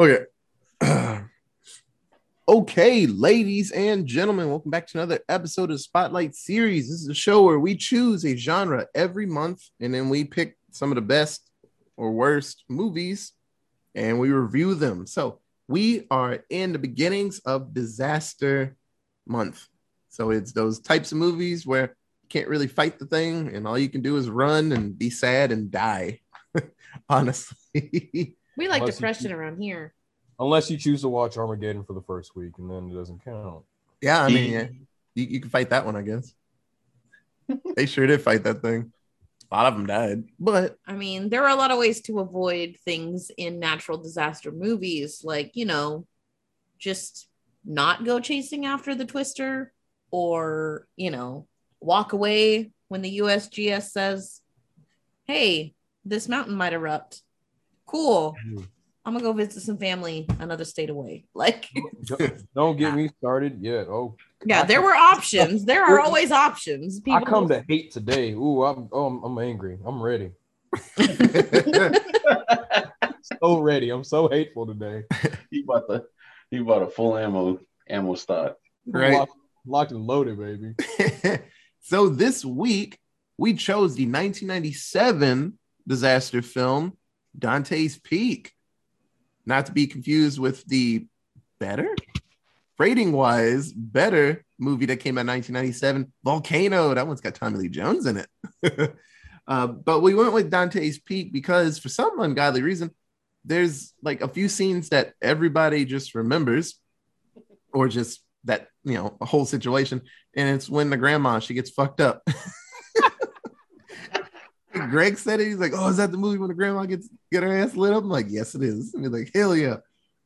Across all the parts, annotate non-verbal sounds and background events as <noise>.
Okay. <clears throat> okay, ladies and gentlemen, welcome back to another episode of Spotlight Series. This is a show where we choose a genre every month and then we pick some of the best or worst movies and we review them. So we are in the beginnings of disaster month. So it's those types of movies where you can't really fight the thing and all you can do is run and be sad and die. <laughs> Honestly. We like Unless depression keep- around here. Unless you choose to watch Armageddon for the first week, and then it doesn't count. Yeah, I mean, yeah, you, you can fight that one, I guess. they sure did fight that thing. A lot of them died, but I mean, there are a lot of ways to avoid things in natural disaster movies, like, you know, just not go chasing after the twister or, you know, walk away when the USGS says, hey, this mountain might erupt. Cool. Mm-hmm. I'm gonna go visit some family another state away. <laughs> Like, Don't- Don't get me started yet. Oh, yeah, I there come- were options. There are always options. I come to hate today. Ooh, I'm, oh, I'm, I'm angry. I'm ready. <laughs> <laughs> So ready. I'm so hateful today. He bought the he bought a full ammo ammo stock. Right. Locked, locked and loaded, baby. so this week we chose the 1997 disaster film Dante's Peak, not to be confused with the better rating wise better movie that came out in 1997 Volcano. That one's got Tommy Lee Jones in it. <laughs> uh, but we went with Dante's Peak because for some ungodly reason, there's like a few scenes that everybody just remembers, or just that you know a whole situation, and it's when the grandma she gets fucked up. <laughs> Greg said it. He's like, "Oh, is that the movie when the grandma gets get her ass lit up?" I'm like, "Yes, it is." And he's like, "Hell yeah!"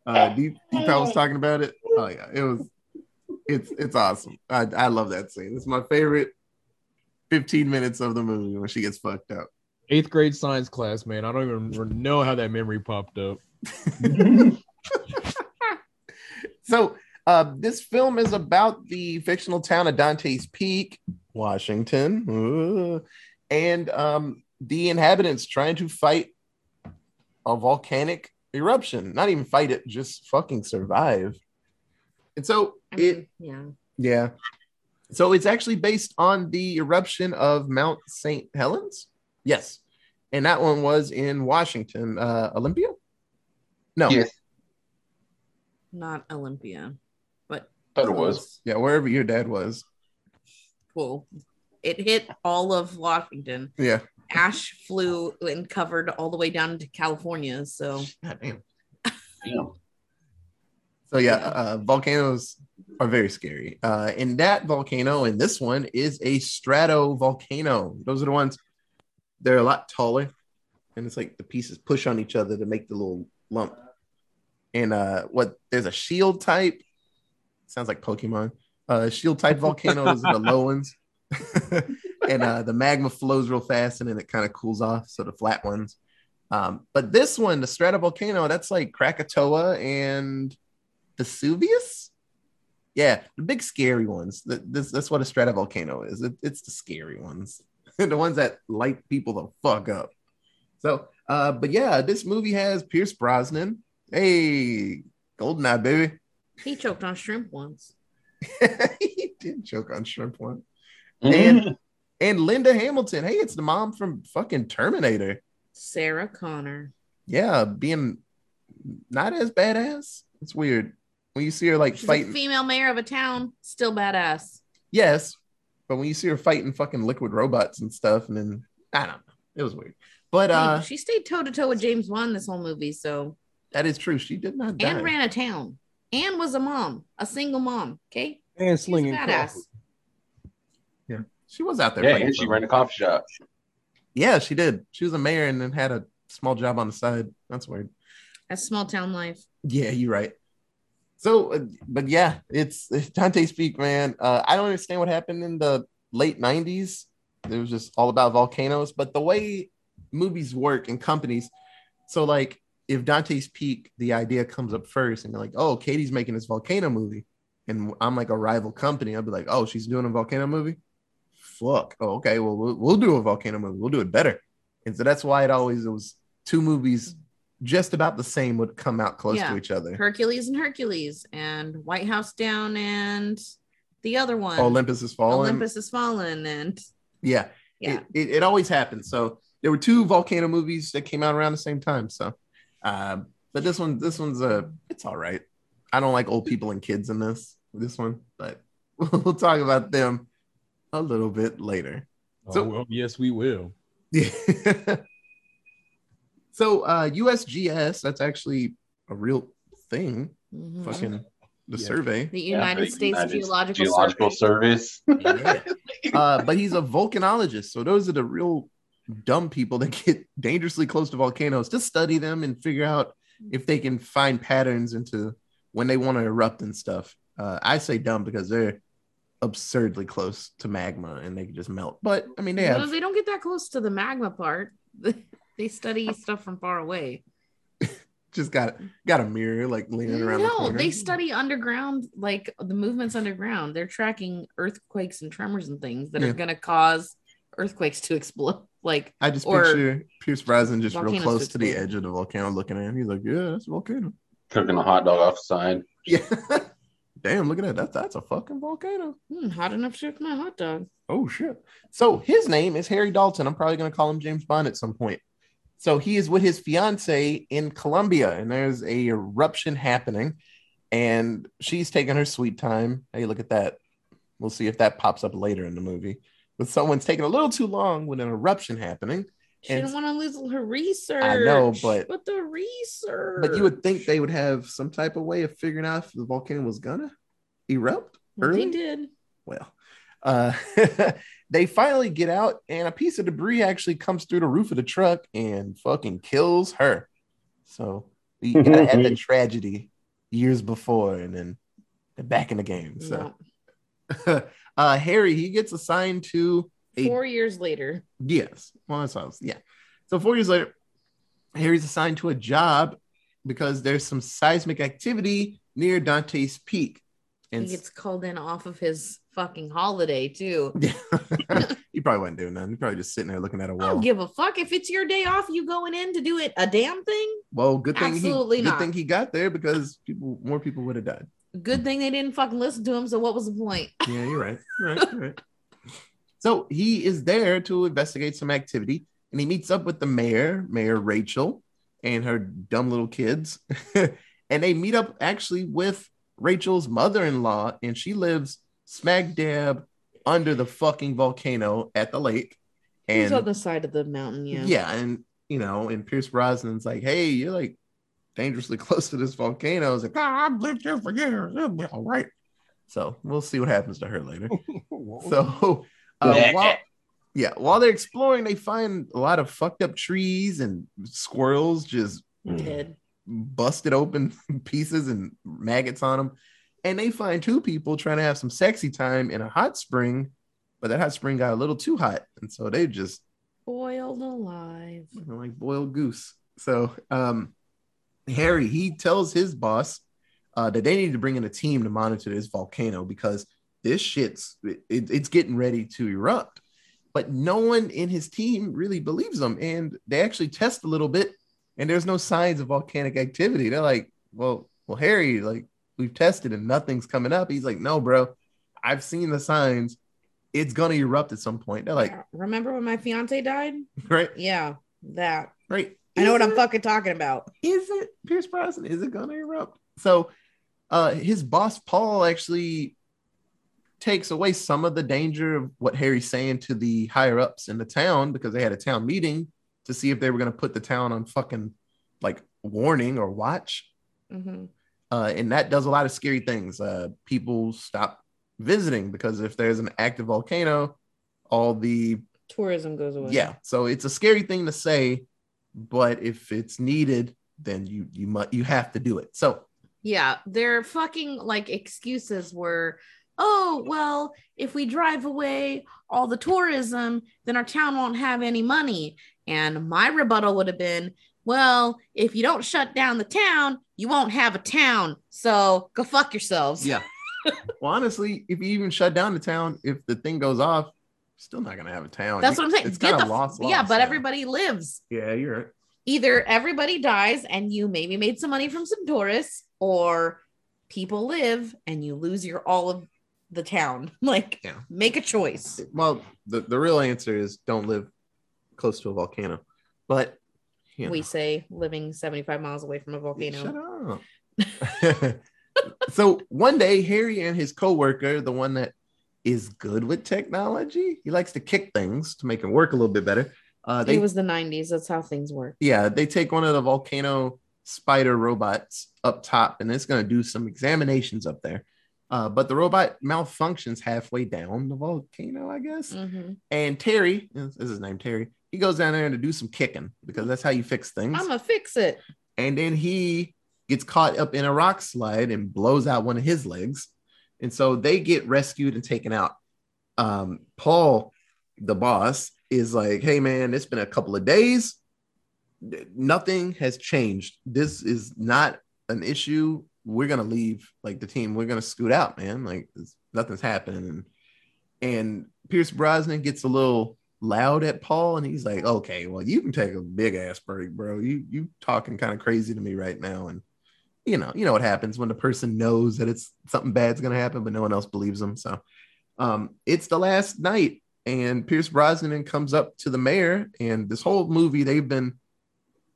Uh, Deep Deep Pal was talking about it. Oh yeah, it was. It's it's awesome. I I love that scene. It's my favorite. 15 minutes of the movie when she gets fucked up. Eighth grade science class, man. I don't even know how that memory popped up. <laughs> So, uh, this film is about the fictional town of Dante's Peak, Washington, uh, and um, the inhabitants trying to fight a volcanic eruption. Not even fight it, just fucking survive. And so I it, yeah. yeah. So it's actually based on the eruption of Mount St. Helens. Yes. And that one was in Washington, uh, Olympia. No, Yes, Not Olympia, but thought it was. Yeah, wherever your dad was. cool. It hit all of Washington. Yeah. Ash flew and covered all the way down to California. So God damn. Damn. So yeah, Yeah. Uh, volcanoes are very scary. Uh, and that volcano and this one is a strato volcano. Those are the ones. They're a lot taller, and it's like the pieces push on each other to make the little lump. And uh, what there's a shield type. Sounds like Pokemon. Uh, shield type <laughs> volcanoes are the low ones, <laughs> and uh, the magma flows real fast, and then it kind of cools off. So the flat ones. Um, but this one, the stratovolcano, that's like Krakatoa and Vesuvius. Yeah, the big scary ones. That this that's what a stratovolcano is. It, it's the scary ones, <laughs> the ones that light people the fuck up. So, uh, but yeah, this movie has Pierce Brosnan. Hey, Goldeneye, baby. he choked on shrimp once. <laughs> he did choke on shrimp once. Mhm. <laughs> And and Linda Hamilton. Hey, it's the mom from fucking Terminator. Sarah Connor. Yeah, being not as badass. It's weird when you see her like She's a fighting. female mayor of a town, still badass. Yes, but when you see her fighting fucking liquid robots and stuff, and then I don't know, it was weird. But Hey, uh, she stayed toe to toe with James Bond this whole movie, so that is true. She did not die. and ran a town and was a mom, a single mom. Okay, And she's slinging badass. coffee. She was out there. Yeah, and she ran a coffee shop. Yeah, she did. She was a mayor and then had a small job on the side. That's weird. That's small town life. Yeah, you're right. So, uh, but yeah, it's, it's Dante's Peak, man. Uh, I don't understand what happened in the late 90s. It was just all about volcanoes, but the way movies work and companies. So, like, if Dante's Peak, the idea comes up first, and you're like, oh, Katie's making this volcano movie, and I'm like a rival company, I'll be like, oh, she's doing a volcano movie. Fuck. Oh, okay. Well, we'll, we'll do a volcano movie. We'll do it better. And so that's why it always it was two movies just about the same would come out close Yeah. to each other. Hercules and Hercules and White House Down and the other one. Olympus has fallen. Olympus has fallen and Yeah, yeah. It, it, it always happens. So there were two volcano movies that came out around the same time. So, um, but this one, this one's uh it's all right. I don't like old people and kids in this this one, but <laughs> we'll talk about them a little bit later. Oh, So- well, yes, we will. Yeah. <laughs> so uh USGS, that's actually a real thing. Mhm. Fucking the Yeah. survey. the United the States United Geological, Geological Survey. Service. <laughs> uh, but he's a volcanologist. So those are the real dumb people that get dangerously close to volcanoes to study them and figure out if they can find patterns into when they want to erupt and stuff. Uh, I say dumb because they're absurdly close to magma and they can just melt. But I mean, they No, have they don't get that close to the magma part. <laughs> they study stuff from far away. <laughs> just got got a mirror like leaning around. No, corner. they study underground, like the movements underground. They're tracking earthquakes and tremors and things that Yeah. are going to cause earthquakes to explode. Like, I just or picture Pierce Brosnan just real close to to the edge of the volcano looking at him. He's like, Yeah, that's a volcano. Cooking a hot dog off the side. Yeah. <laughs> Damn, look at that. That's that's a fucking volcano. hmm, hot enough to cook my hot dog. Oh shit. So his name is Harry Dalton. I'm probably gonna call him James Bond at some point. So he is with his fiance in Colombia, and there's a eruption happening, and she's taking her sweet time. Hey, look at that. We'll see if that pops up later in the movie. But someone's taking a little too long with an eruption happening. She And- didn't want to lose her research. I know, but- but the research. But you would think they would have some type of way of figuring out if the volcano was gonna erupt. They did. well uh <laughs> they finally get out and a piece of debris actually comes through the roof of the truck and fucking kills her so we <laughs> gotta had the tragedy years before and then they're back in the game so No. <laughs> uh harry he gets assigned to a Four years later, yes well that's what I was- yeah so four years later harry's assigned to a job because there's some seismic activity near dante's peak and he gets called in off of his fucking holiday too. Yeah. <laughs> he probably wasn't doing nothing. He probably just sitting there looking at a wall. I don't give a fuck if it's your day off. You going in to do it a damn thing. well, good thing Absolutely he good not. thing he got there because people more people would have died. Good thing they didn't fucking listen to him. So what was the point? Yeah, you're right. You're right. You're right. So he is there to investigate some activity, and he meets up with the mayor, Mayor Rachel, and her dumb little kids, <laughs> and they meet up actually with Rachel's mother-in-law, and she lives smack dab under the fucking volcano at the lake. He's And on the side of the mountain. Yeah. yeah. and you know, and Pierce Brosnan's like, "Hey, you're like dangerously <laughs> close to this volcano." It's like, "Ah, "I've lived here for years. It'll be all right." So we'll see what happens to her later. <laughs> So, uh, Yeah. while yeah, while they're exploring, they find a lot of fucked up trees and squirrels just Dead. busted open <laughs> pieces and maggots on them. And they find two people trying to have some sexy time in a hot spring, but that hot spring got a little too hot, and so they just Boiled alive. like boiled goose. So um Harry he tells his boss uh, that they need to bring in a team to monitor this volcano because this shit's it, it's getting ready to erupt. But no one in his team really believes them, and they actually test a little bit, and there's no signs of volcanic activity. They're like, "Well, well, Harry, like we've tested and nothing's coming up." He's like, "No, bro, I've seen the signs. It's gonna erupt at some point." They're like, remember when my fiance died? "Right, Yeah, that. right." I know what Is I'm fucking talking about. is it Pierce Brosnan? Is it gonna erupt? So uh his boss Paul actually takes away some of the danger of what Harry's saying to the higher ups in the town because they had a town meeting to see if they were gonna put the town on fucking like warning or watch. Mhm. Uh, and that does a lot of scary things. Uh, people stop visiting because if there's an active volcano, all the Tourism goes away. yeah. So it's a scary thing to say, but if it's needed, then you you must you have to do it. So Yeah, their fucking like excuses were, oh, well, if we drive away all the tourism, then our town won't have any money. And my rebuttal would have been, well, if you don't shut down the town, you won't have a town. So go fuck yourselves. yeah. <laughs> well, honestly, if you even shut down the town, if the thing goes off, still not gonna have a town. That's what I'm saying. It's Get kind the of lost. yeah, but now. everybody lives. Yeah, you're right. either everybody dies and you maybe made some money from some tourists, or people live and you lose your all of the town. <laughs> Like, Yeah. make a choice. Well, the, the real answer is don't live close to a volcano. But you know, We say living 75 miles away from a volcano. Shut up. <laughs> <laughs> so one day, Harry and his coworker, the one that is good with technology, he likes to kick things to make it work a little bit better. Uh, they it was the 90s. That's how things work. yeah, they take one of the volcano spider robots up top, and it's going to do some examinations up there. Uh, but the robot malfunctions halfway down the volcano, I guess. Mhm. And Terry, this is his name, Terry. He goes down there to do some kicking because that's how you fix things. I'm going to fix it. and then he gets caught up in a rock slide and blows out one of his legs. And so they get rescued and taken out. Um, Paul, the boss, is like, "Hey man, it's been a couple of days. Nothing has changed. This is not an issue. We're gonna leave. Like the team, we're gonna scoot out, man. Like nothing's happening." And, and Pierce Brosnan gets a little loud at Paul, and he's like, "Okay, well, you can take a big ass break, bro. You you talking kind of crazy to me right now." And you know, you know what happens when the person knows that it's something bad's gonna happen, but no one else believes them. So, um, it's the last night, and Pierce Brosnan comes up to the mayor, and this whole movie they've been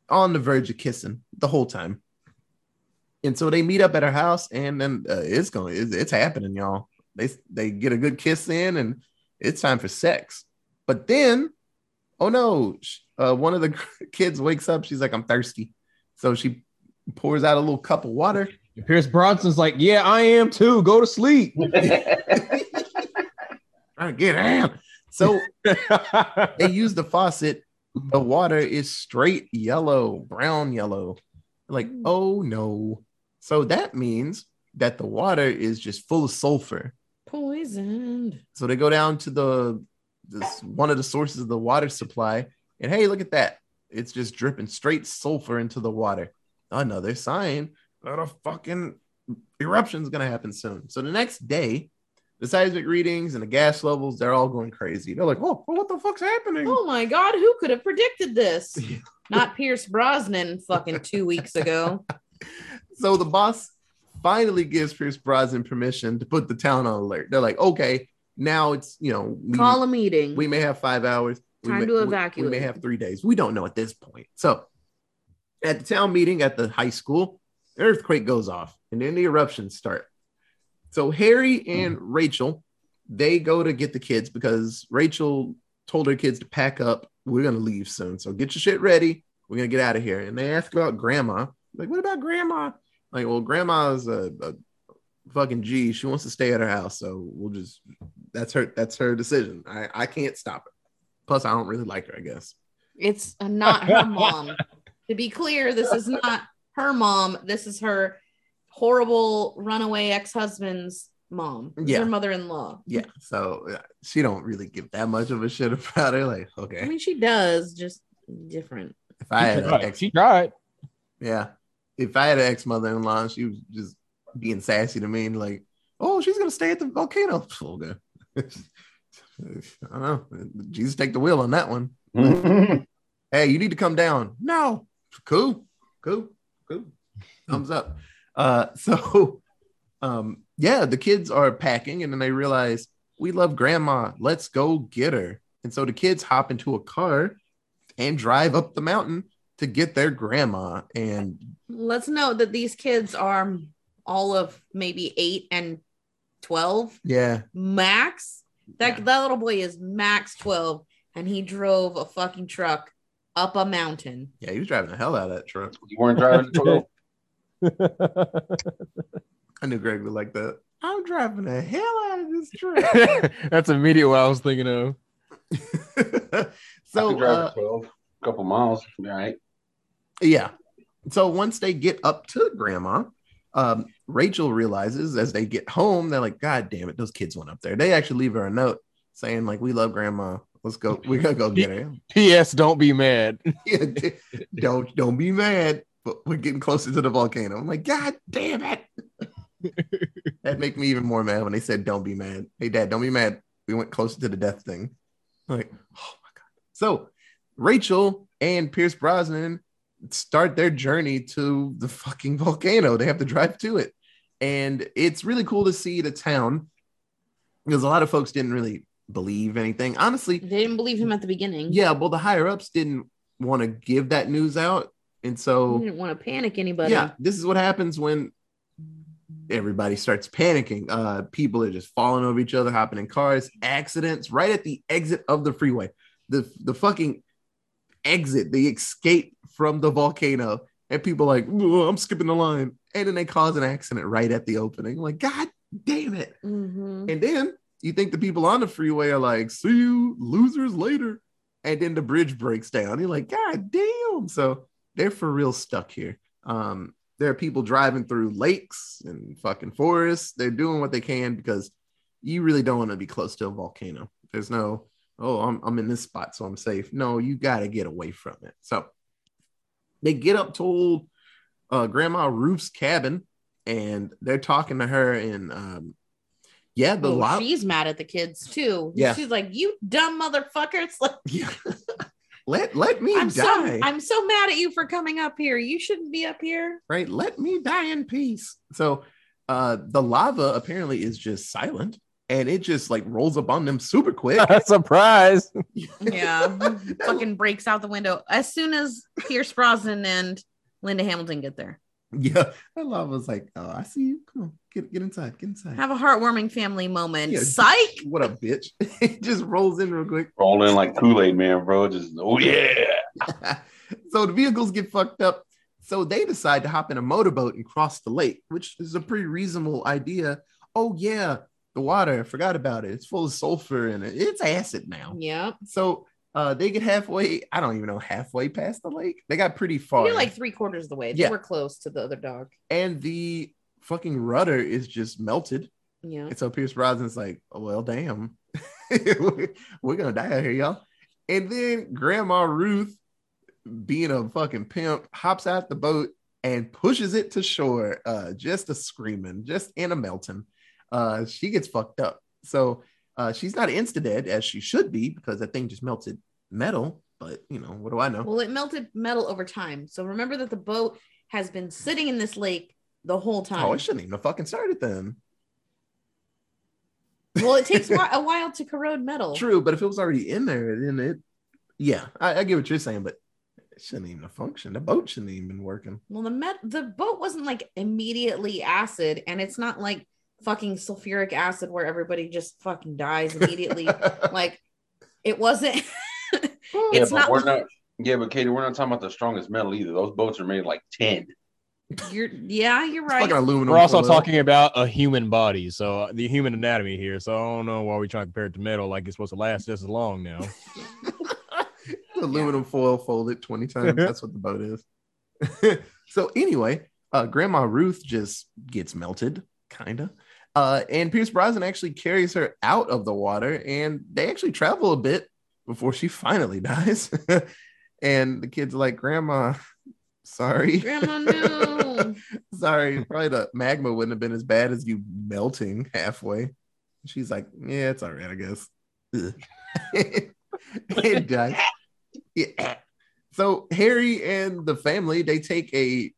on the verge of kissing the whole time. And so they meet up at her house, and then uh, it's going, it's, it's happening, y'all. They they get a good kiss in, and it's time for sex. But then, oh no, uh, one of the <laughs> kids wakes up. She's like, I'm thirsty. So she pours out a little cup of water. <laughs> Pierce Brosnan's like, yeah, I am too. Go to sleep. <laughs> Trying to get out. So they use the faucet. The water is straight yellow, brown yellow. Like, oh no. So that means that the water is just full of sulfur. Poisoned. So they go down to the this one of the sources of the water supply, and hey, look at that! It's just dripping straight sulfur into the water. Another sign that a fucking eruption is gonna happen soon. So the next day, the seismic readings and the gas levels, they're all going crazy. They're like, oh, what the fuck's happening? Oh my God, who could have predicted this? <laughs> Not Pierce Brosnan fucking two weeks ago. <laughs> So the boss finally gives Pierce Brosnan permission to put the town on alert. They're like, okay, now it's you know we, Call a meeting. we may have five hours. We Time may, to we- We, may have three days. We don't know at this point. So at the town meeting at the high school, an earthquake goes off and then the eruptions start. So Harry and mm. Rachel, they go to get the kids because Rachel told her kids to pack up. We're gonna leave soon. So get your shit ready. We're gonna get out of here. And they ask about grandma. Like, what about grandma? Like, well, grandma's a, a fucking G. She wants to stay at her house. So we'll just that's her that's her decision. I, I can't stop it. Plus, I don't really like her, I guess. It's uh, not her mom. to be clear, this is not her mom. This is her horrible runaway ex-husband's mom. This Yeah. her mother-in-law. Yeah. So uh, she don't really give that much of a shit about her. Like, okay, I mean, she does, just different. If I had an Right, ex she tried. yeah. If I had an ex mother-in-law, and she was just being sassy to me and like, oh, she's gonna stay at the volcano. <laughs> Okay. I don't know. Jesus take the wheel on that one. <laughs> hey, you need to come down. No. Cool. Cool. Cool. Thumbs up. Uh, so <laughs> um, yeah, the kids are packing and then they realize we love grandma. Let's go get her. And so the kids hop into a car and drive up the mountain to get their grandma. And Let's note that these kids are all of maybe eight and 12 yeah, max. That, Yeah. that little boy is max 12, and he drove a fucking truck up a mountain. yeah, he was driving the hell out of that truck. You weren't driving the truck? <laughs> I knew Greg would like that. I'm driving the hell out of this truck. <laughs> That's immediate what I was thinking of. <laughs> I so could drive uh, a 12, couple miles. All right. Yeah. So once they get up to grandma, um, Rachel realizes as they get home, they're like, God damn it, those kids went up there. They actually leave her a note saying, like, we love grandma. Let's go. We're gonna go get her. <laughs> P.S. Don't be mad. <laughs> Yeah, don't don't be mad, but we're getting closer to the volcano. I'm like, God damn it. <laughs> that make me even more mad when they said, Don't be mad. Hey dad, don't be mad. We went closer to the death thing. I'm like, oh my god. So Rachel and Pierce Brosnan start their journey to the fucking volcano. They have to drive to it. And it's really cool to see the town because a lot of folks didn't really believe anything. Honestly, They didn't believe him at the beginning. yeah, well, the higher ups didn't want to give that news out. And so, didn't want to panic anybody. yeah, this is what happens when everybody starts panicking. Uh, people are just falling over each other, hopping in cars, accidents right at the exit of the freeway. The the fucking exit, the escape from the volcano, and people like, I'm skipping the line, and then they cause an accident right at the opening. like, God damn it! Mhm. And then you think the people on the freeway are like, see you losers later. And then the bridge breaks down. You're like, God damn. So they're for real stuck here. Um, there are people driving through lakes and fucking forests. They're doing what they can because you really don't want to be close to a volcano. There's no, oh, I'm, I'm in this spot, so I'm safe. No, you got to get away from it. So they get up to old uh, Grandma Ruth's cabin and they're talking to her and um, yeah, the Oh, lava. she's mad at the kids too. Yeah. She's like, "You dumb motherfuckers! <laughs> Like, Yeah. let let me I'm die. so I'm so mad at you for coming up here. You shouldn't be up here." right? Let me die in peace. So uh the lava apparently is just silent and it just like rolls up on them super quick. <laughs> Surprise. Yeah, <laughs> fucking breaks out the window as soon as Pierce Brosnan and Linda Hamilton get there. yeah. The was like, oh, I see you. Come on, get get inside, get inside. Have a heartwarming family moment. Yeah. Psych. What a bitch? <laughs> it just rolls in real quick. Roll in like Kool Aid Man, bro. Just oh yeah. so the vehicles get fucked up. So they decide to hop in a motorboat and cross the lake, which is a pretty reasonable idea. Oh yeah, the water. I forgot about it. It's full of sulfur and it. it's acid now. Yeah, So uh, they get halfway. I don't even know halfway past the lake. They got pretty far, you're like three quarters of the way. They Yeah. were close to the other dog. and the fucking rudder is just melted. Yeah. And so Pierce Brosnan's like, oh, "Well, damn, we're, <laughs> we're gonna die out here, y'all." And then Grandma Ruth, being a fucking pimp, hops out the boat and pushes it to shore. Uh, just a screaming, just in a melting. Uh, she gets fucked up. So uh, she's not insta dead as she should be because that thing just melted metal. But you know, what do I know? Well, it melted metal over time. So remember that the boat has been sitting in this lake the whole time. Oh, it shouldn't even have fucking started then. well, it takes <laughs> a while to corrode metal. True, but if it was already in there, then it, yeah, I, I get what you're saying, but it shouldn't even have functioned. The boat shouldn't even been working. Well, the met the boat wasn't like immediately acid, and it's not like fucking sulfuric acid where everybody just fucking dies <laughs> immediately. like it wasn't. <laughs> Yeah, it's but not. we're not. Yeah, but Katie, we're not talking about the strongest metal either. Those boats are made like ten. You're yeah, you're It's right. fucking aluminum. We're also talking about a human body, so uh, the human anatomy here. So I don't know why we trying to compare it to metal like it's supposed to last just as long now. <laughs> aluminum foil folded 20 times. That's what the boat is. so anyway, uh, Grandma Ruth just gets melted, kind of. Uh, and Pierce Brosnan actually carries her out of the water, and they actually travel a bit before she finally <laughs> dies. <laughs> and the kids are like, Grandma, <laughs> sorry. Grandma, no. sorry. Probably the magma wouldn't have been as bad as you melting halfway. She's like, Yeah, it's all right, I guess. It does. Yeah. So Harry and the family they take a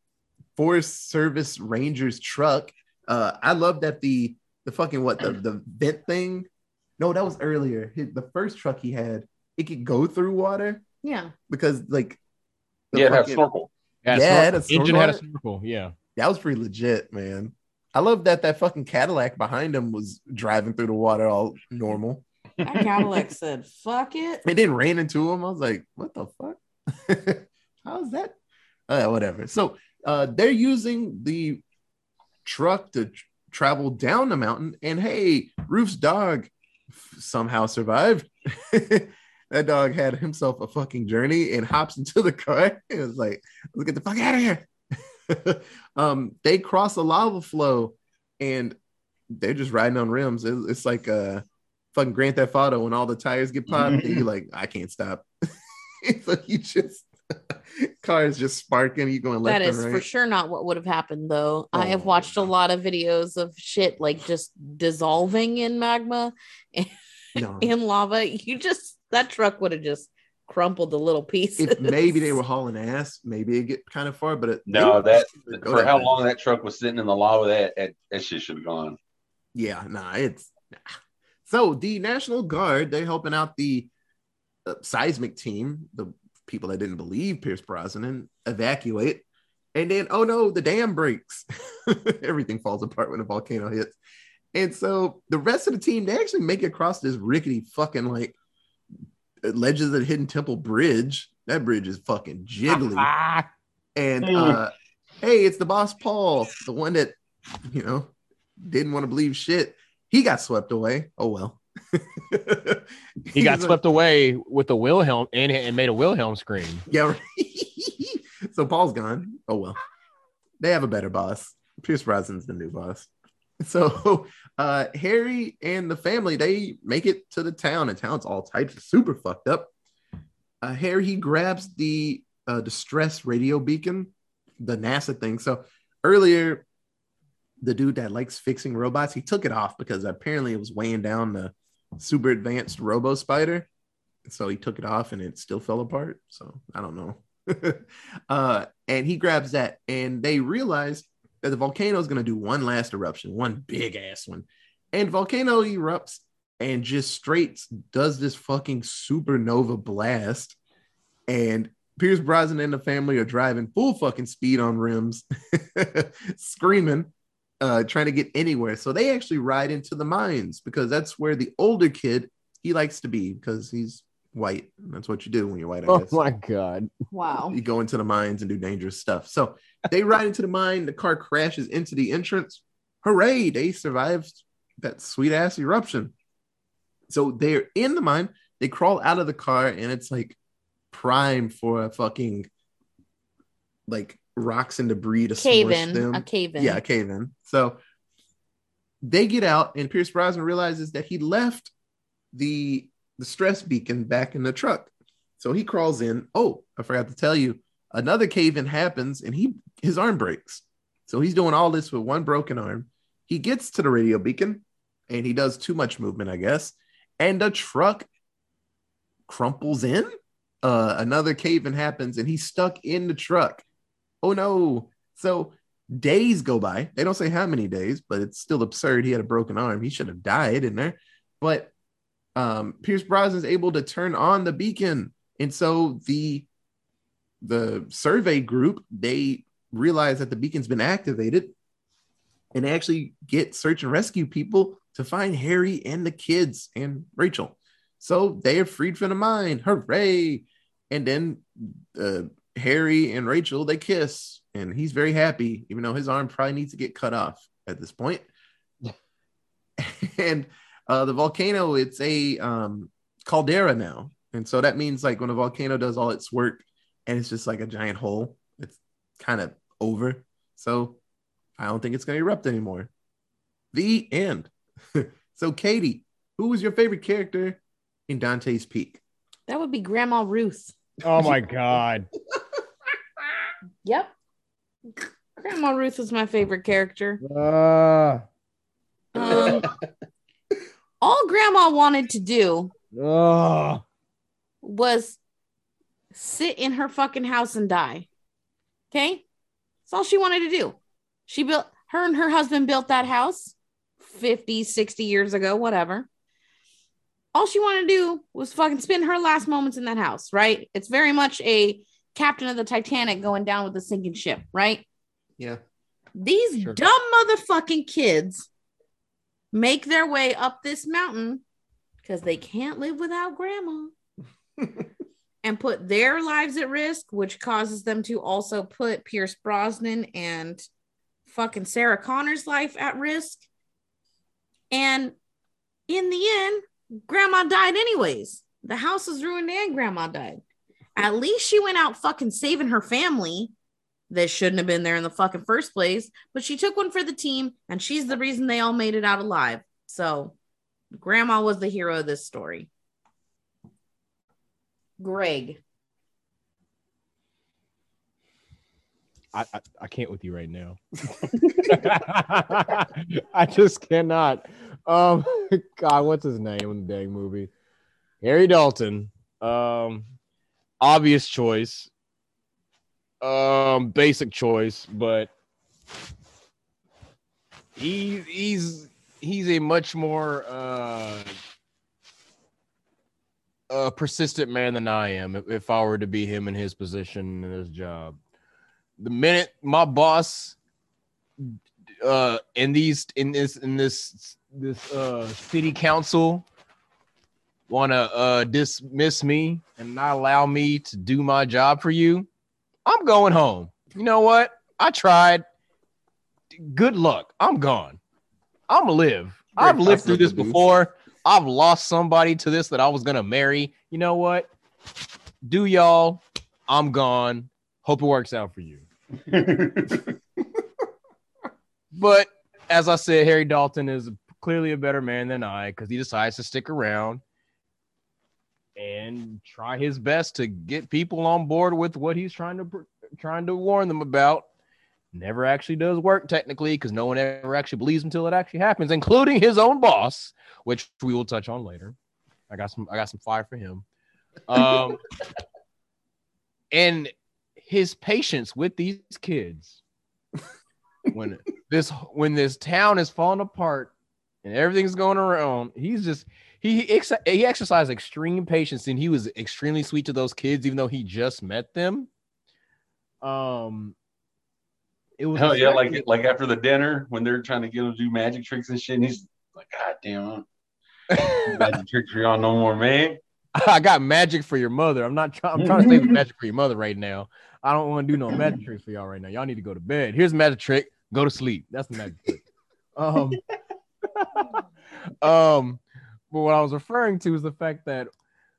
Forest Service Rangers truck. Uh, I love that the the fucking what the the vent thing. No, that was earlier. His, the first truck he had, it could go through water Yeah. because like the Yeah, it fucking- snorkel. Had a Yeah, snor- it had a engine had a snorkel. snorkel. Yeah. that was pretty legit, man. I love that that fucking Cadillac behind him was driving through the water all normal. That Cadillac said, "Fuck it." It didn't rain into him. I was like, what the fuck? <laughs> How's that? Uh, whatever. So uh, they're using the truck to tr- travel down the mountain, and hey, Ruth's dog somehow survived. <laughs> that dog had himself a fucking journey and hops into the car. <laughs> It was like, let's get the fuck out of here. <laughs> um, they cross a lava flow and they're just riding on rims. It- it's like uh fucking Grand Theft Auto when all the tires get popped, and you're like, I can't stop. you just <laughs> cars just sparking, you going left That is and for sure not what would have happened, though. I have Oh, watched a lot of videos of shit like just dissolving in magma No. in lava. You just that truck would have just crumpled to little pieces. if maybe they were <laughs> hauling ass, maybe it get kind of far, but it, No, that go for how fast. long that truck was sitting in the lava, that that, that shit should have gone. Yeah, nah, it's nah. so the National Guard they're helping out the uh, seismic team, the people that didn't believe Pierce Brosnan, evacuate, and then oh no, the dam breaks. <laughs> Everything falls apart when a volcano hits, and so the rest of the team they actually make it across this rickety fucking like Legends of the Hidden Temple bridge. That bridge is fucking jiggly. <laughs> And uh, hey, it's the boss Paul, the one that you know didn't want to believe shit. He got swept away. Oh well. <laughs> he got swept away with a Wilhelm and, and made a Wilhelm scream. yeah. right. <laughs> so Paul's gone. Oh well. They have a better boss. Pierce Brosnan's the new boss. So <laughs> uh Harry and the family they make it to the town. and town's all types of super fucked up. Uh Harry he grabs the uh distress radio beacon, the NASA thing. So earlier the dude that likes fixing robots, he took it off because apparently it was weighing down the super advanced robo spider. So he took it off and it still fell apart. So I don't know. <laughs> uh, and he grabs that, and they realize that the volcano is going to do one last eruption, one big ass one. And volcano erupts and just straight does this fucking supernova blast. And Pierce Brosnan and the family are driving full fucking speed on rims, <laughs> screaming, uh, trying to get anywhere. So they actually ride into the mines because that's where the older kid he likes to be because he's white. And that's what you do when you're white, I Oh guess. my god. wow. You go into the mines and do dangerous stuff. So they ride into the mine. The car crashes into the entrance. Hooray! They survived that sweet ass eruption. So they're in the mine. They crawl out of the car, and it's like prime for a fucking like rocks and debris to Cave in. them. A cave in. Yeah, a cave in. So they get out, and Pierce Brosnan realizes that he left the the stress beacon back in the truck. So he crawls in. Oh, I forgot to tell you, another cave in happens, and he his arm breaks. So he's doing all this with one broken arm. He gets to the radio beacon, and he does too much movement, I guess, and the truck crumples in. Uh, another cave in happens, and he's stuck in the truck. Oh no! So days go by. They don't say how many days, but it's still absurd. He had a broken arm. He should have died in there. But um, Pierce Brosnan is able to turn on the beacon, and so the the survey group they realize that the beacon's been activated, and they actually get search and rescue people to find Harry and the kids and Rachel. So they are freed from the mine. Hooray! And then uh, Harry and Rachel they kiss, and he's very happy, even though his arm probably needs to get cut off at this point. <laughs> and uh, the volcano, it's a um, caldera now, and so that means like when a volcano does all its work, and it's just like a giant hole, it's kind of over. So I don't think it's going to erupt anymore. The end. <laughs> so Katie, who was your favorite character in Dante's Peak? That would be Grandma Ruth. Oh my god. <laughs> Yep. Grandma Ruth was my favorite character. Uh, Um, <laughs> all Grandma wanted to do uh, was sit in her fucking house and die. Okay? That's all she wanted to do. She built her and her husband built that house 50, 60 years ago, whatever. All she wanted to do was fucking spend her last moments in that house, right? It's very much a captain of the Titanic going down with the sinking ship, right? Yeah. These Sure. dumb motherfucking kids make their way up this mountain because they can't live without grandma <laughs> and put their lives at risk, which causes them to also put Pierce Brosnan and fucking Sarah Connor's life at risk. And in the end, grandma died anyways. The house was ruined and grandma died. At least she went out fucking saving her family that shouldn't have been there in the fucking first place, but she took one for the team and she's the reason they all made it out alive. So, grandma was the hero of this story. Greg. I, I I can't with you right now. <laughs> <laughs> I just cannot. Um, <laughs> God, what's his name in the dang movie? Harry Dalton. Um, obvious choice, um, basic choice, but he he's he's a much more uh, uh persistent man than I am. If, if I were to be him in his position in his job, the minute my boss uh in these in this in this this uh city council want to uh dismiss me and not allow me to do my job for you i'm going home. You know what? I tried. Good luck. I'm gone. I'm live. I've Great lived through this before. I've lost somebody to this that i was gonna marry. You know what? Do y'all. I'm gone. Hope it works out for you. <laughs> But as I said, Harry Dalton is clearly a better man than I because he decides to stick around and try his best to get people on board with what he's trying to trying to warn them about. Never actually does work technically because no one ever actually believes until it actually happens, including his own boss, which we will touch on later. I got some I got some fire for him. Um, <laughs> and his patience with these kids <laughs> when this when this town is falling apart and everything's going around, he's just he he, ex- he exercised extreme patience and he was extremely sweet to those kids, even though he just met them. Um, it was Hell yeah, like like after the dinner when they're trying to get him to do magic tricks and shit, and he's like, God damn, <laughs> magic tricks for y'all no more, man. I got magic for your mother. I'm not trying. I'm trying to save the magic for your mother right now. I don't want to do no magic tricks for y'all right now. Y'all need to go to bed. Here's a magic trick. Go to sleep. That's the magic trick. Um, <laughs> um, but what I was referring to is the fact that,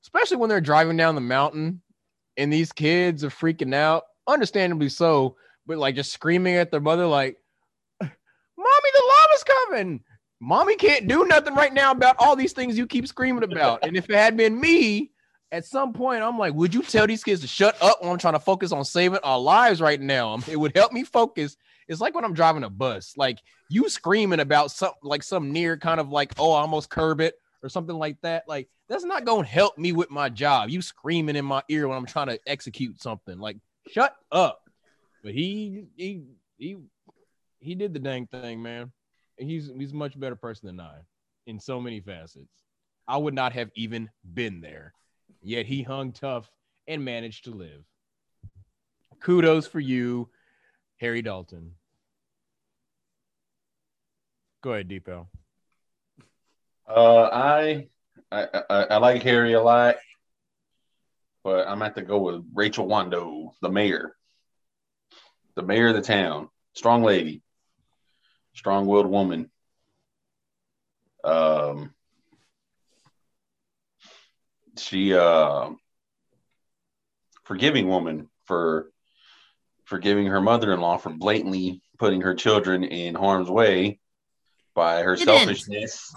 especially when they're driving down the mountain, and these kids are freaking out, understandably so, but like just screaming at their mother, like, "Mommy, the lava's coming!" Mommy can't do nothing right now about all these things you keep screaming about. And if it had been me, at some point, I'm like, would you tell these kids to shut up when I'm trying to focus on saving our lives right now? <laughs> It would help me focus. It's like when I'm driving a bus, like you screaming about something like some near kind of like, oh, I almost curb it or something like that. Like that's not going to help me with my job. You screaming in my ear when I'm trying to execute something. Like, shut up. But he he he he did the dang thing, man. He's he's a much better person than I in so many facets. I would not have even been there. Yet he hung tough and managed to live. Kudos for you, Harry Dalton. Go ahead, Deepo. Uh, I, I I I like Harry a lot, but I'm at to go with Rachel Wando, the mayor, the mayor of the town, strong lady, strong-willed woman. Um, she uh, forgiving woman for forgiving her mother-in-law for blatantly putting her children in harm's way by her selfishness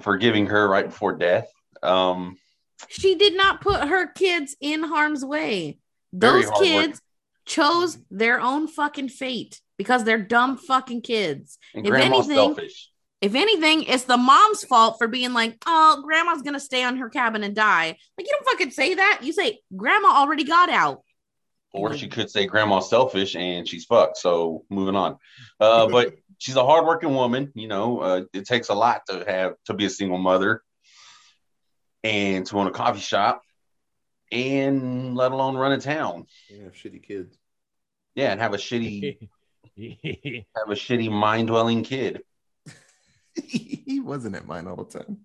forgiving her right before death. Um, She did not put her kids in harm's way. Those hard work. kids chose their own fucking fate because they're dumb fucking kids. and If grandma's anything- selfish. If anything, it's the mom's fault for being like, oh, grandma's gonna stay on her cabin and die. Like, you don't fucking say that. You say, grandma already got out. Or she could say grandma's selfish and she's fucked. So moving on. Uh, but she's a hardworking woman. You know, uh, it takes a lot to have to be a single mother and to own a coffee shop and let alone run a town. Yeah, shitty kids. Yeah, and have a shitty <laughs> have a shitty mind dwelling kid. <laughs> he wasn't at mine all the time.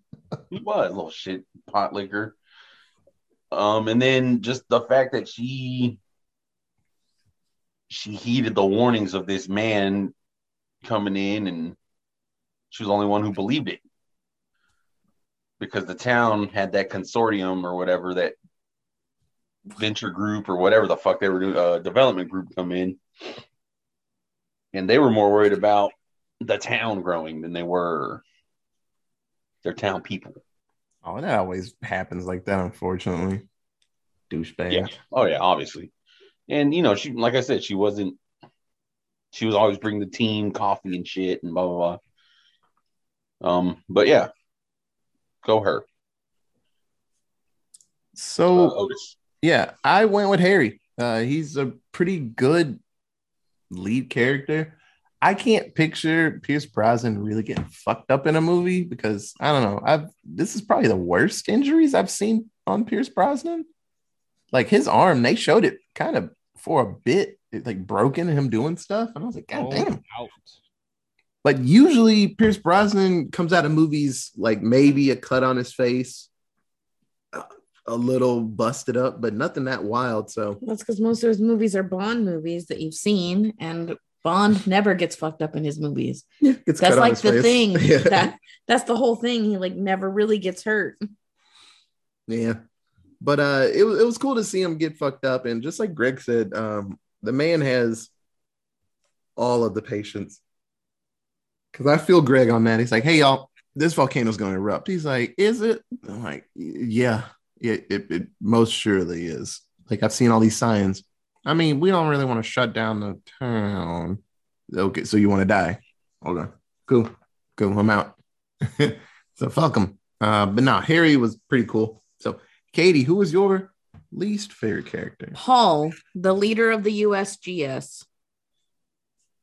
He was a little shit pot liquor. Um, and then just the fact that she she heeded the warnings of this man coming in, and she was the only one who believed it because the town had that consortium or whatever that venture group or whatever the fuck they were doing, uh, development group come in, and they were more worried about the town growing than they were their town people. Oh, that always happens like that, unfortunately. Douchebag. Yeah. Oh yeah, obviously. And you know, she like I said, she wasn't. She was always bringing the team coffee and shit and blah blah blah. Um, but yeah, go her. So Uh, yeah, I went with Harry. Uh, he's a pretty good lead character. I can't picture Pierce Brosnan really getting fucked up in a movie because I don't know. I've this is probably the worst injuries I've seen on Pierce Brosnan. Like his arm, they showed it kind of for a bit, it, like broken him doing stuff, and I was like, God Oh, damn. out. But usually Pierce Brosnan comes out of movies like maybe a cut on his face, a- a little busted up, but nothing that wild. So That's because most of his movies are Bond movies that you've seen, and Bond never gets fucked up in his movies. <laughs> it's That's cut on like his the face. thing. <laughs> Yeah. That that's the whole thing. He like never really gets hurt. Yeah. But uh it was it was cool to see him get fucked up. And just like Greg said, um, the man has all of the patience. Cause I feel Greg on that. He's like, hey y'all, this volcano's gonna erupt. He's like, is it? I'm like, yeah, it, it, it most surely is. Like I've seen all these signs. I mean, we don't really want to shut down the town. Okay, so you want to die. Okay, cool. Cool. I'm out. <laughs> so fuck him. Uh, but no, Harry was pretty cool. So Katie, who was your least favorite character? Paul, the leader of the USGS.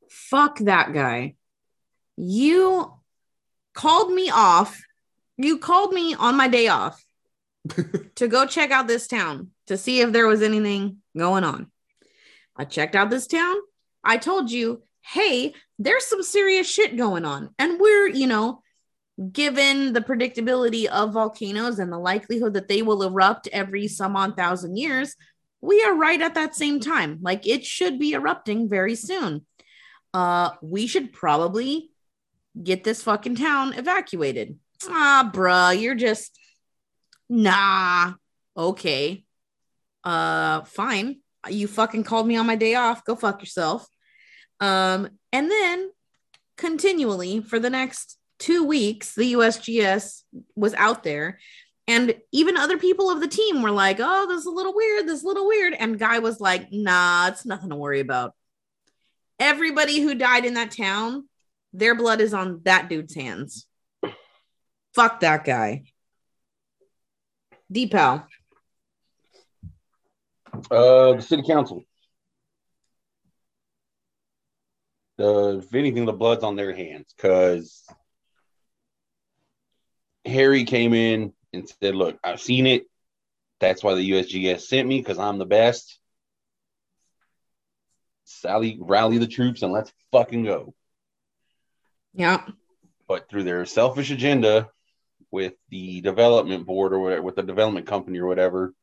Fuck that guy. You called me off. You called me on my day off <laughs> to go check out this town to see if there was anything going on. I checked out this town. I told you, hey, there's some serious shit going on. And we're, you know, given the predictability of volcanoes and the likelihood that they will erupt every some on thousand years, we are right at that same time. Like it should be erupting very soon. Uh, we should probably get this fucking town evacuated. Ah, bruh, you're just nah. Okay. Uh, fine. You fucking called me on my day off. Go fuck yourself. Um, and then continually for the next two weeks, the USGS was out there and even other people of the team were like, oh, this is a little weird. This is a little weird. And Guy was like, nah, it's nothing to worry about. Everybody who died in that town, their blood is on that dude's hands. Fuck that guy. Deepal. Uh, the city council. The if anything, the blood's on their hands because Harry came in and said, "Look, I've seen it. That's why the USGS sent me because I'm the best." Sally, rally the troops and let's fucking go. Yeah. But through their selfish agenda with the development board or whatever, with the development company or whatever,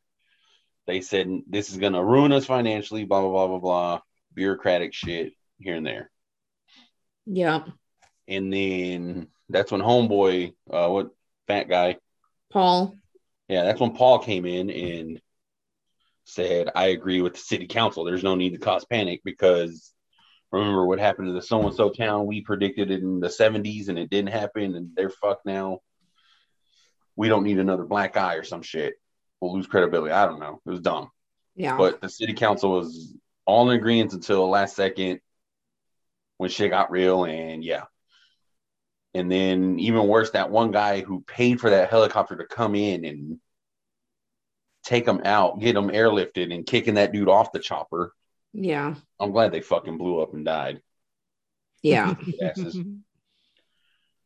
they said this is going to ruin us financially, blah, blah, blah, blah, blah, bureaucratic shit here and there. Yeah. And then that's when Homeboy, uh, what fat guy, Paul. yeah, that's when Paul came in and said, I agree with the city council. There's no need to cause panic because remember what happened to the so and so town? We predicted it in the 70s and it didn't happen and they're fucked now. We don't need another black eye or some shit. We'll lose credibility. I don't know. It was dumb. Yeah. But the city council was all in agreement until the last second when shit got real. And yeah. And then even worse, that one guy who paid for that helicopter to come in and take him out, get him airlifted and kicking that dude off the chopper. yeah. I'm glad they fucking blew up and died. Yeah. <laughs>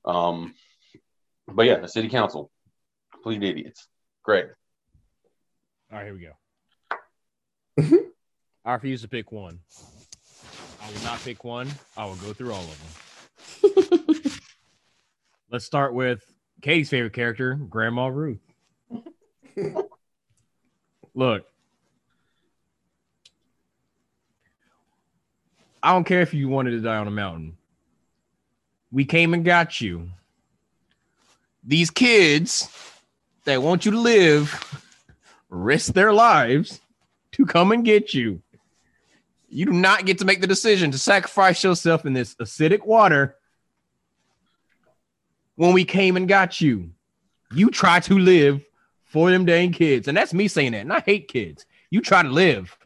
Um, but yeah, the city council, complete idiots. Great. All right, here we go. I refuse to pick one. I will not pick one. I will go through all of them. Let's start with Katie's favorite character, Grandma Ruth. <laughs> Look, I don't care if you wanted to die on a mountain. We came and got you. These kids that want you to live risk their lives to come and get you. You do not get to make the decision to sacrifice yourself in this acidic water when we came and got you. You try to live for them dang kids. And that's me saying that. And I hate kids. You try to live.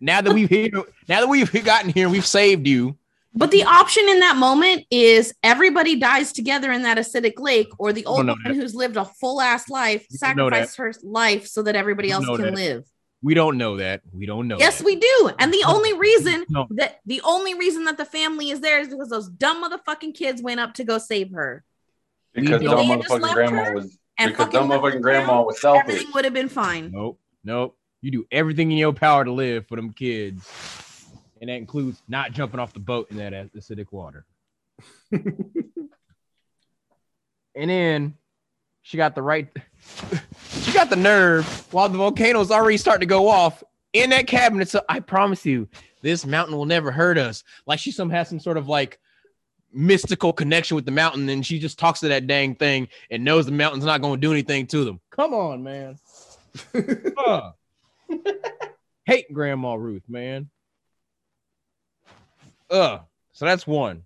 Now that we've here, now that we've gotten here, we've saved you. But the option in that moment is everybody dies together in that acidic lake, or the old woman who's lived a full ass life We don't know that. sacrifices her life so that everybody else can that. live. We don't know that. We don't know. Yes, that. we do. And the only reason No. that the only reason that the family is there is because those dumb motherfucking kids went up to go save her. Because We dumb don't- They just motherfucking grandma her was And because fucking dumb motherfucking grandma ground, was selfish. Everything would have been fine. Nope. Nope. You do everything in your power to live for them kids. And that includes not jumping off the boat in that acidic water. <laughs> and then she got the right <laughs> she got the nerve while the volcano's already starting to go off in that cabinet. So I promise you, this mountain will never hurt us. Like she some has some sort of like mystical connection with the mountain, and she just talks to that dang thing and knows the mountain's not going to do anything to them. Come on, man. <laughs> Uh. Hate Grandma Ruth, man. Uh, so that's one.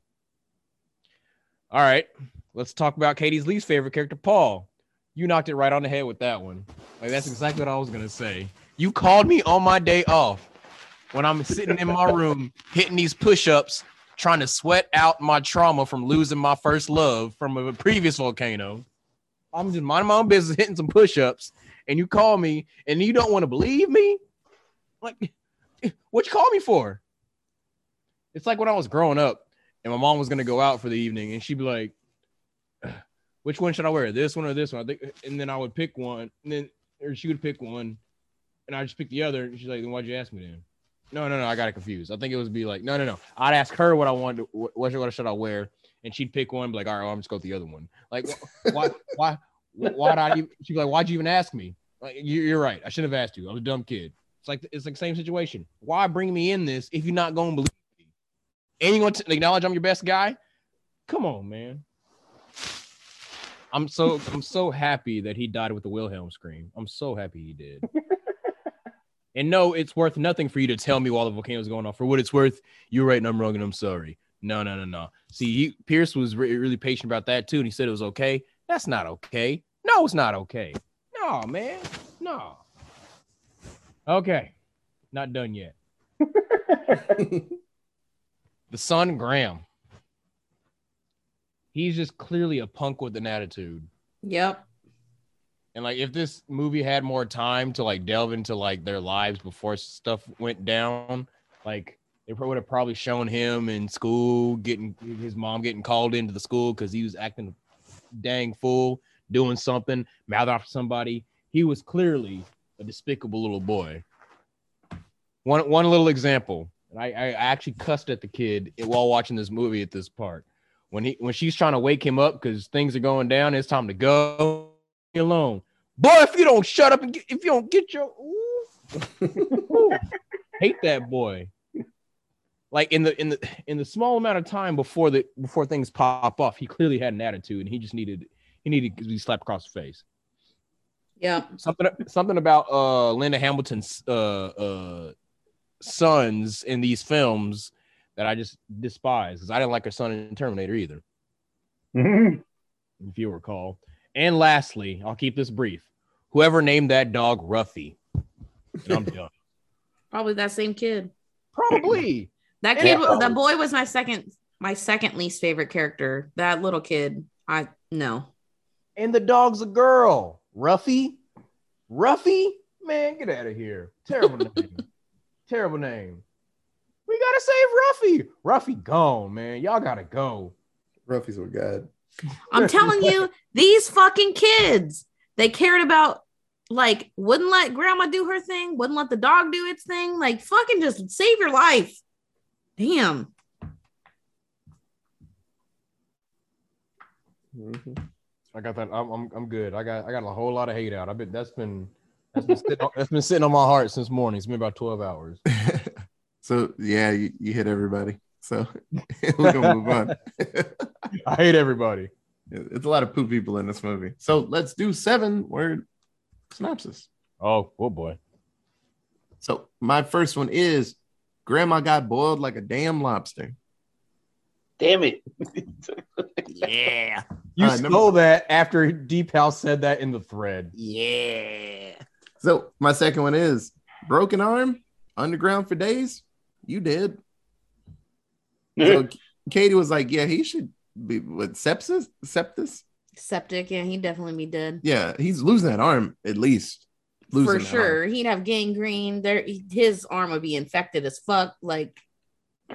All right, let's talk about Katie's least favorite character, Paul. You knocked it right on the head with that one. Like that's exactly what I was gonna say. You called me on my day off when I'm sitting in my room hitting these push-ups, trying to sweat out my trauma from losing my first love from a previous volcano. I'm just minding my own business, hitting some push-ups, and you call me and you don't want to believe me? Like, what you call me for? It's like when I was growing up and my mom was gonna go out for the evening and she'd be like, which one should I wear? This one or this one? I think, and then I would pick one, and then or she would pick one, and I just pick the other. And she's like, then why'd you ask me then? No, no, no, I got it confused. I think it was be like, no, no, no. I'd ask her what I wanted, to, what, what should I wear, and she'd pick one, be like, all right, well, I'm just go with the other one. Like, wh- <laughs> why, why, why did I? Even, she'd be like, why'd you even ask me? Like, you, you're right. I shouldn't have asked you. I was a dumb kid. It's like it's like the same situation. Why bring me in this if you're not going to believe me? And you want to acknowledge I'm your best guy? Come on, man. I'm so I'm so happy that he died with the Wilhelm scream. I'm so happy he did. And no, it's worth nothing for you to tell me while the volcano's going off. For what it's worth, you're right and I'm wrong and I'm sorry. No, no, no, no. See, he, Pierce was re- really patient about that too, and he said it was okay. That's not okay. No, it's not okay. No, man. No. Okay. Not done yet. <laughs> The son, Graham. He's just clearly a punk with an attitude. Yep. And like if this movie had more time to like delve into like their lives before stuff went down, like they would have probably shown him in school getting his mom getting called into the school because he was acting dang fool, doing something, mouth off somebody. He was clearly a despicable little boy. One one little example. and I, I actually cussed at the kid while watching this movie at this part. When he when she's trying to wake him up because things are going down, it's time to go alone. Boy, if you don't shut up and get, if you don't get your ooh, ooh, <laughs> hate that boy. Like in the in the in the small amount of time before the before things pop off, he clearly had an attitude and he just needed he needed to be slapped across the face. Yeah. Something something about uh Linda Hamilton's uh uh sons in these films that I just despise because I didn't like her son in Terminator either if you recall. And lastly, I'll keep this brief. Whoever named that dog Roughy, and I'm done. Probably that same kid. Probably. <laughs> That Yeah, kid, probably. that boy was my second, my second least favorite character. That little kid, I no. And the dog's a girl. Roughy? Roughy? Man, get out of here. Terrible <laughs> name. Terrible name. We gotta save Roughy. Roughy gone, man. Y'all gotta go. Ruffies were good. I'm telling you, <laughs> these fucking kids, they cared about like wouldn't let grandma do her thing, wouldn't let the dog do its thing. Like fucking just save your life. Damn. Mhm. I got that. I'm, I'm I'm good. I got I got a whole lot of hate out. I've been that's been that's been sitting on, <laughs> that's been sitting on my heart since morning. It's been about 12 hours. <laughs> so yeah, you, you hit everybody. So <laughs> we're gonna move on. <laughs> I hate everybody. it's a lot of poop people in this movie. So let's do seven word synopsis. Oh, oh boy. So my first one is Grandma got boiled like a damn lobster. Damn it. <laughs> Yeah. You Uh, number- stole that after Deep House said that in the thread. Yeah. So my second one is broken arm, underground for days. You did. So Katie was like, "Yeah, he should be with sepsis, sepsis. Septic, yeah, he'd definitely be dead. Yeah, he's losing that arm at least. Losing For sure. arm. He'd have gangrene. There his arm would be infected as fuck. Like,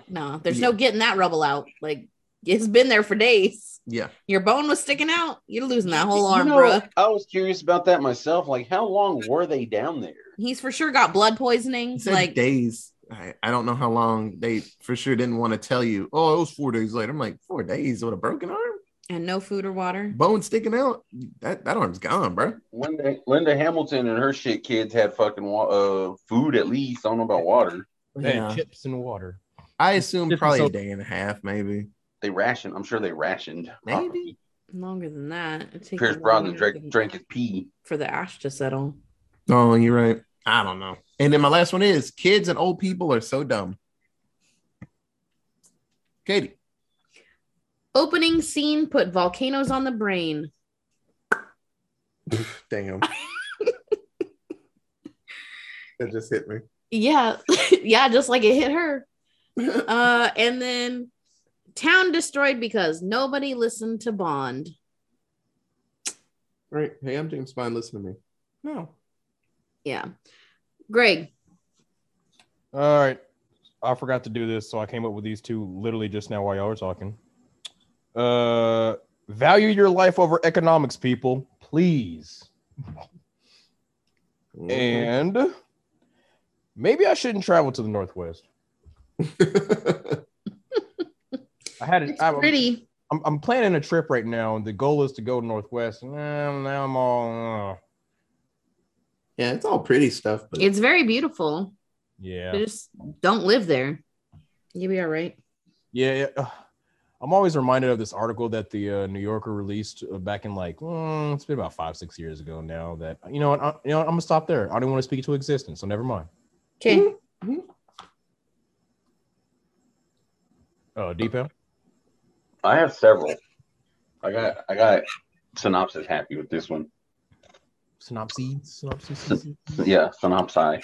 no, there's no getting that rubble out. Like it's been there for days. Yeah, Your bone was sticking out. You're losing that whole You arm, know, bruh. I was curious about that myself. Like, how long were they down there? He's for sure got blood poisoning. Like days. I, I don't know how long they for sure didn't want to tell you. Oh, it was four days later. I'm like, four days with a broken arm, and no food or water. bone sticking out. That that arm's gone, bro. Linda, Linda Hamilton and her shit kids had fucking wa- uh, food at least. I don't know about water. They had chips and water. I assume Different probably a day and a half, maybe. They rationed. I'm sure they rationed. Maybe. Longer than that. It'd take Pierce a Brosnan while drank, drank his pee. for the ash to settle. Oh, you're right. I don't know. And then my last one is kids and old people are so dumb. Katie. Opening scene put volcanoes on the brain. <laughs> Damn. <laughs> that just hit me. Yeah, <laughs> yeah, just like it hit her. Uh, and then town destroyed because nobody listened to Bond. right. Hey, I'm James Bond. Listen to me. No. Yeah, Greg. All right. I forgot to do this, so I came up with these two literally just now while y'all were talking. Uh value your life over economics, people, please. Mm-hmm. And maybe I shouldn't travel to the Northwest. <laughs> I had it. It's I'm, pretty. I'm, I'm planning a trip right now, and the goal is to go to Northwest. And now, now I'm all, uh, yeah, it's all pretty stuff, but It's very beautiful. yeah. Just don't live there. You'll be all right. Yeah, yeah. I'm always reminded of this article that the uh, New Yorker released uh, back in like mm, it's been about five, six years ago now. That you know, what, I, you know, I'm gonna stop there. I don't want to speak to existence, so never mind. Okay. Oh, Deepo. I have several. I got I got synopsis happy with this one. Synopsis. Synopsis. Yeah, synopsi.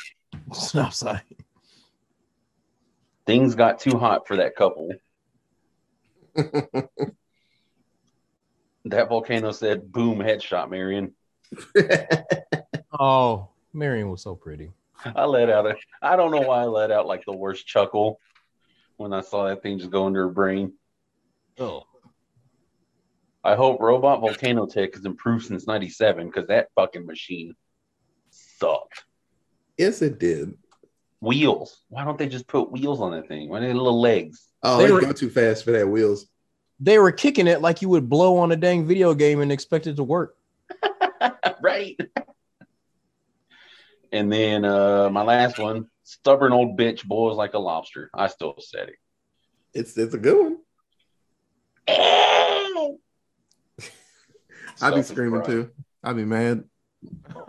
Synopsis. Things got too hot for that couple. <laughs> That volcano said, "Boom, headshot, Marion." <laughs> Oh, Marion was so pretty. I let out a. I don't know why I let out like the worst chuckle when I saw that thing just go into her brain. Oh, I hope robot volcano tech has improved since '97 because that fucking machine sucked. yes, it did. Wheels. Why don't they just put wheels on that thing? Why do they little legs? Oh, They they were- go too fast for that wheels. they were kicking it like you would blow on a dang video game and expect it to work. <laughs> right. And then uh my last one, stubborn old bitch boils like a lobster. I still said it. It's it's a good one. I'd be screaming too. I'd be mad.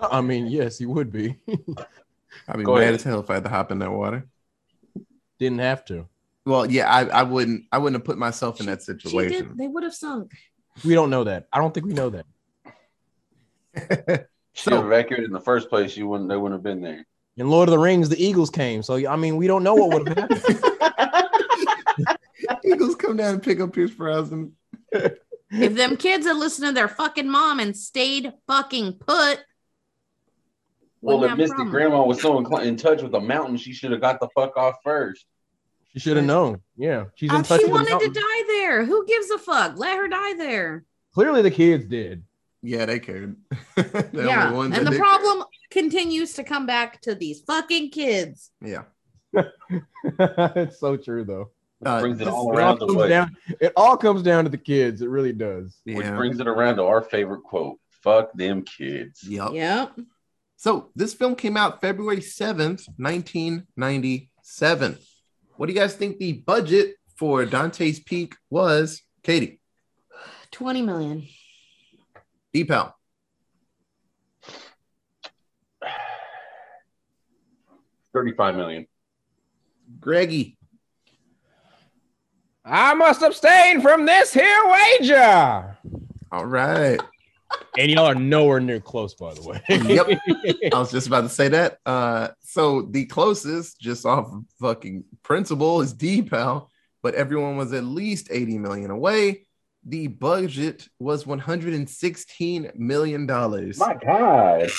I mean, yes, you would be. <laughs> I'd be Go mad ahead. as hell if I had to hop in that water. Didn't have to. Well, yeah, I, I wouldn't I wouldn't have put myself in that She did. situation. They would have sunk. We don't know that. I don't think we know that. Should have evacuated in the first place. You wouldn't. They wouldn't have been there. In Lord of the Rings, the Eagles came. So I mean, we don't know what would have <laughs> happened. <laughs> Eagles come down and pick up Pierce Brosnan. If them kids had listened to their fucking mom and stayed fucking put, Well, if have Misty problem. Grandma was so inclined, in touch with the mountain, she should have got the fuck off first. She should have known. Yeah, she's in Um, touch she with the wanted to die there. Who gives a fuck? Let her die there. Clearly, the kids did. Yeah, they cared. <laughs> The yeah. only ones And the did problem continues to come back to these fucking kids. Yeah. <laughs> it's so true, though. Uh, brings it all It all, around the comes way. down, it all comes down to the kids. It really does. Which brings it around to our favorite quote: "Fuck them kids." Yep. Yep. So this film came out February 7th, 1997. What do you guys think the budget for Dante's Peak was? Katie, 20 million. Deepal, Thirty-five million. Greggy, I must abstain from this here wager. all right. And y'all are nowhere near close, by the way. Yep. <laughs> I was just about to say that. Uh, so the closest, just off of fucking principle, is Deepal but everyone was at least 80 million away. The budget was 116 million dollars My God.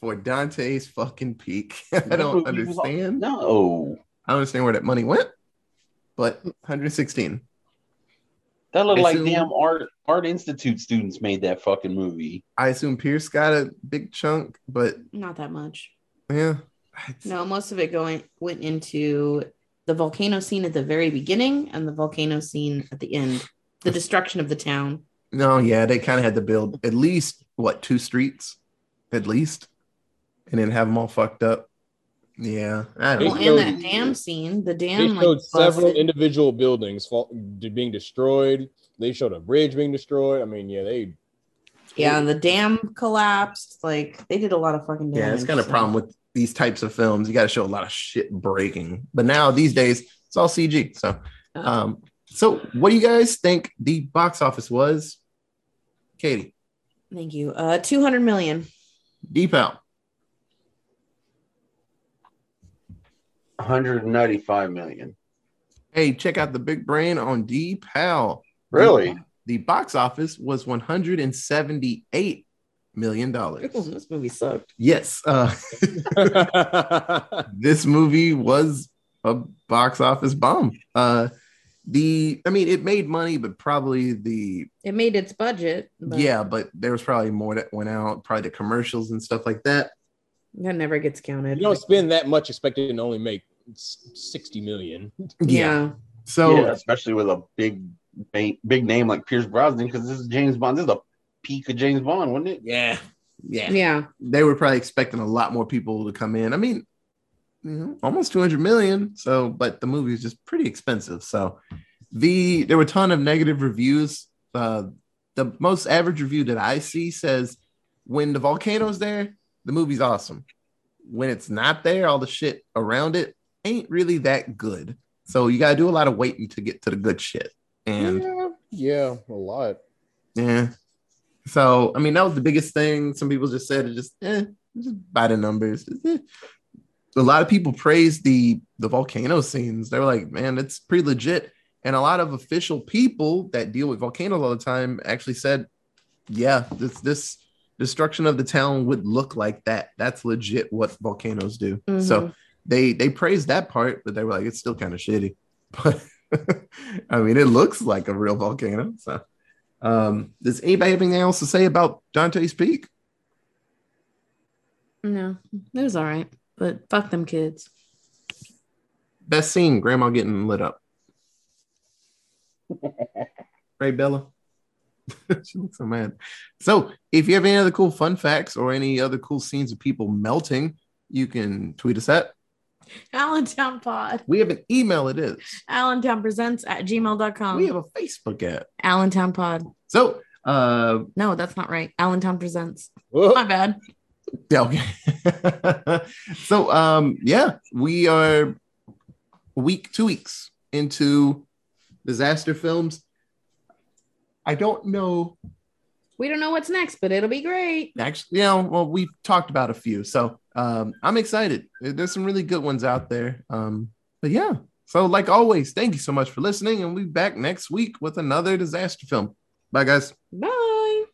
for Dante's fucking peak. <laughs> I don't movie all- understand. No. I don't understand where that money went, but 116. That looked I like damn art art institute students made that fucking movie. I assume Pierce got a big chunk, but Not that much. yeah. it's- No, most of it going went into the volcano scene at the very beginning and the volcano scene at the end. The destruction of the town. No, yeah, they kind of had to build at least what two streets, at least, and then have them all fucked up. Yeah, I don't Well, They know. and that dam scene, the They dam like several busted. individual buildings fall, being destroyed. They showed a bridge being destroyed. I mean, yeah, they yeah, and the dam collapsed. Like they did a lot of fucking damage. Yeah, it's kind of so- problem with these types of films. You got to show a lot of shit breaking. But now these days, it's all CG. So, um, so what do you guys think the box office was? Katie, Thank you. Uh, two hundred million. Deepal. 195 million. Hey, check out the big brain on Deepal. Really? The box office was 178 million dollars. this movie sucked. Yes, uh, <laughs> this movie was a box office bomb. Uh, the I mean, it made money, but probably the It made its budget. But yeah, but there was probably more that went out, probably the commercials and stuff like that. that never gets counted. you don't spend that much expecting to only make s- sixty million. yeah. So yeah, especially with a big big name like Pierce Brosnan, because this is James Bond. This is a peak of James Bond, wasn't it? yeah, yeah, yeah, they were probably expecting a lot more people to come in. I mean, you know, almost 200 million. So, but the movie is just pretty expensive. So, the there were a ton of negative reviews. Uh, the most average review that I see says when the volcano's there, the movie's awesome. When it's not there, all the shit around it ain't really that good. So you gotta do a lot of waiting to get to the good shit. And yeah, yeah, a lot. yeah. So I mean, that was the biggest thing. Some people just said it just eh, just by the numbers. Eh. A lot of people praised the the volcano scenes. They were like, man, it's pretty legit. And a lot of official people that deal with volcanoes all the time actually said, yeah, this this destruction of the town would look like that. That's legit what volcanoes do. So Mhm. They they praised that part, but they were like, it's still kind of shitty. <laughs> But I mean, it looks like a real volcano. So, um, does anybody have anything else to say about Dante's Peak? no, it was all right, but fuck them kids. Best scene, Grandma getting lit up. <laughs> right, Bella? <laughs> she looks so mad. So, if you have any other cool fun facts or any other cool scenes of people melting, you can tweet us at. <laughs> Allentown Pod. We have an email, it is. Allentown Presents at gmail.com. We have a Facebook at. Allentown Pod. So, uh, No, that's not right. Allentown Presents. Whoa. My bad. Yeah, okay. <laughs> so um yeah, we are a week, two weeks into disaster films. I don't know We don't know what's next, but it'll be great. actually, you know, well, we've talked about a few, so um I'm excited. There's some really good ones out there. Um, but yeah, so like always, thank you so much for listening, and we'll be back next week with another disaster film. Bye guys. Bye.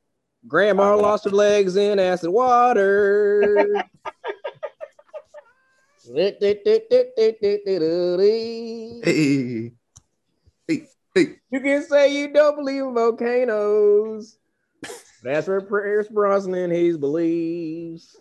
Grandma lost her legs in acid water. you <laughs> Hey, hey, hey. can say you don't believe in volcanoes. That's where Pierce Brosnan he believes.